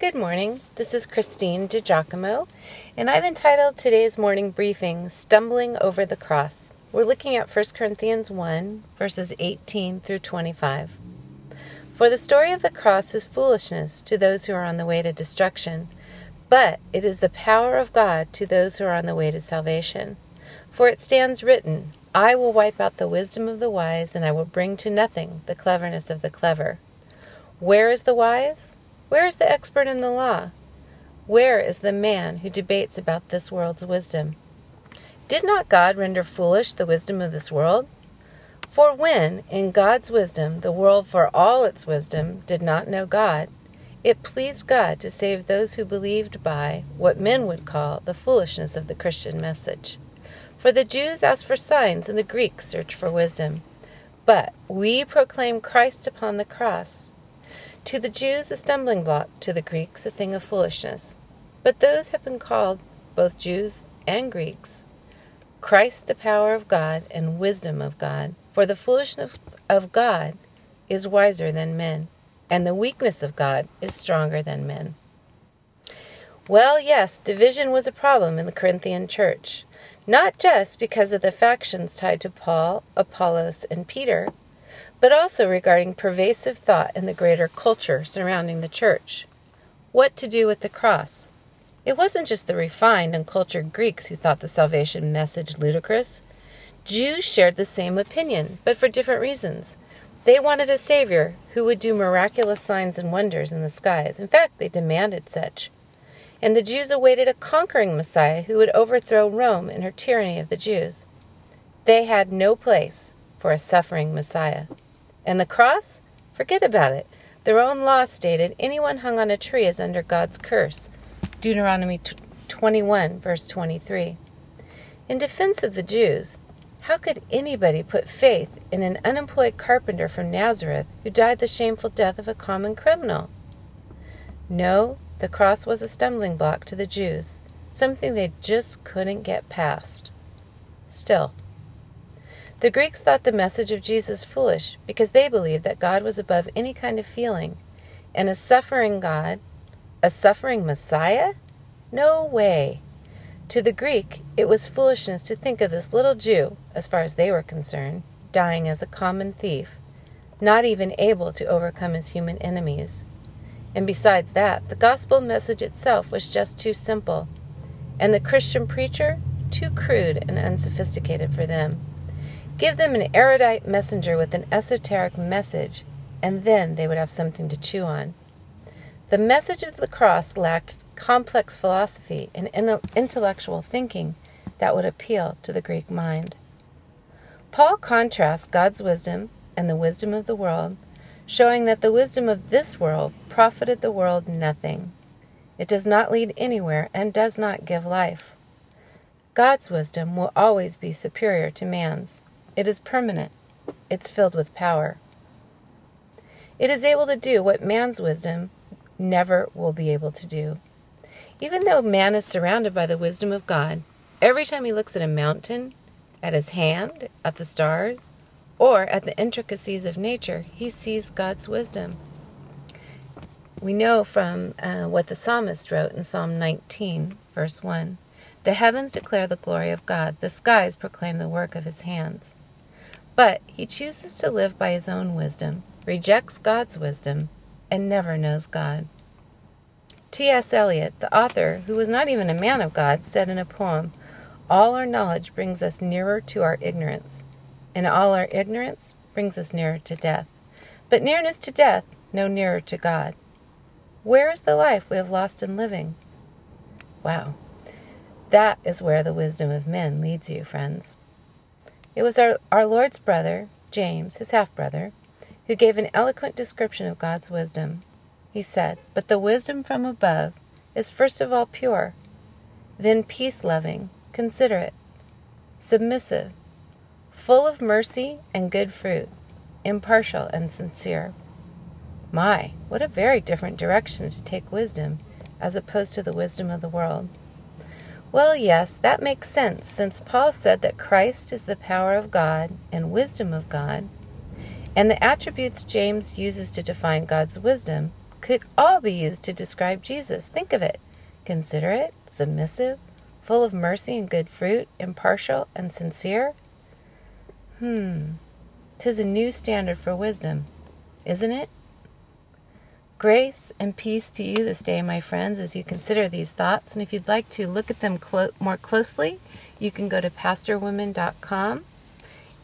Good morning. This is Christine DiGiacomo, and I've entitled today's morning briefing Stumbling Over the Cross. We're looking at 1 Corinthians 1, verses 18 through 25. For the story of the cross is foolishness to those who are on the way to destruction, but it is the power of God to those who are on the way to salvation. For it stands written, I will wipe out the wisdom of the wise, and I will bring to nothing the cleverness of the clever. Where is the wise? Where is the expert in the law? Where is the man who debates about this world's wisdom? Did not God render foolish the wisdom of this world? For when, in God's wisdom, the world for all its wisdom did not know God, it pleased God to save those who believed by what men would call the foolishness of the Christian message. For the Jews ask for signs, and the Greeks search for wisdom. But we proclaim Christ upon the cross to the Jews, a stumbling block, to the Greeks, a thing of foolishness. But those have been called, both Jews and Greeks, Christ the power of God and wisdom of God. For the foolishness of God is wiser than men, and the weakness of God is stronger than men. Well, yes, division was a problem in the Corinthian church, not just because of the factions tied to Paul, Apollos, and Peter, but also regarding pervasive thought in the greater culture surrounding the church. What to do with the cross? It wasn't just the refined and cultured Greeks who thought the salvation message ludicrous. Jews shared the same opinion, but for different reasons. They wanted a Savior who would do miraculous signs and wonders in the skies. In fact, they demanded such. And the Jews awaited a conquering Messiah who would overthrow Rome and her tyranny of the Jews. They had no place for a suffering Messiah. And the cross? Forget about it. Their own law stated anyone hung on a tree is under God's curse. Deuteronomy 21, verse 23. In defense of the Jews, how could anybody put faith in an unemployed carpenter from Nazareth who died the shameful death of a common criminal? No, the cross was a stumbling block to the Jews, something they just couldn't get past. Still, the Greeks thought the message of Jesus foolish because they believed that God was above any kind of feeling. And a suffering God, a suffering Messiah? No way. To the Greek, it was foolishness to think of this little Jew, as far as they were concerned, dying as a common thief, not even able to overcome his human enemies. And besides that, the gospel message itself was just too simple, and the Christian preacher too crude and unsophisticated for them. Give them an erudite messenger with an esoteric message, and then they would have something to chew on. The message of the cross lacked complex philosophy and intellectual thinking that would appeal to the Greek mind. Paul contrasts God's wisdom and the wisdom of the world, showing that the wisdom of this world profited the world nothing. It does not lead anywhere and does not give life. God's wisdom will always be superior to man's. It is permanent. It's filled with power. It is able to do what man's wisdom never will be able to do. Even though man is surrounded by the wisdom of God, every time he looks at a mountain, at his hand, at the stars, or at the intricacies of nature, he sees God's wisdom. We know from uh, what the psalmist wrote in Psalm 19, verse 1 The heavens declare the glory of God, the skies proclaim the work of his hands. But he chooses to live by his own wisdom, rejects God's wisdom, and never knows God. T.S. Eliot, the author, who was not even a man of God, said in a poem, All our knowledge brings us nearer to our ignorance, and all our ignorance brings us nearer to death. But nearness to death, no nearer to God. Where is the life we have lost in living? Wow. That is where the wisdom of men leads you, friends. It was our, our Lord's brother, James, his half brother, who gave an eloquent description of God's wisdom. He said, But the wisdom from above is first of all pure, then peace loving, considerate, submissive, full of mercy and good fruit, impartial and sincere. My, what a very different direction to take wisdom as opposed to the wisdom of the world. Well, yes, that makes sense, since Paul said that Christ is the power of God and wisdom of God, and the attributes James uses to define God's wisdom could all be used to describe Jesus. Think of it considerate, submissive, full of mercy and good fruit, impartial and sincere. Hmm, tis a new standard for wisdom, isn't it? Grace and peace to you this day, my friends, as you consider these thoughts. And if you'd like to look at them clo- more closely, you can go to pastorwoman.com.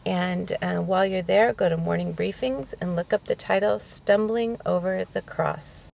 And uh, while you're there, go to morning briefings and look up the title Stumbling Over the Cross.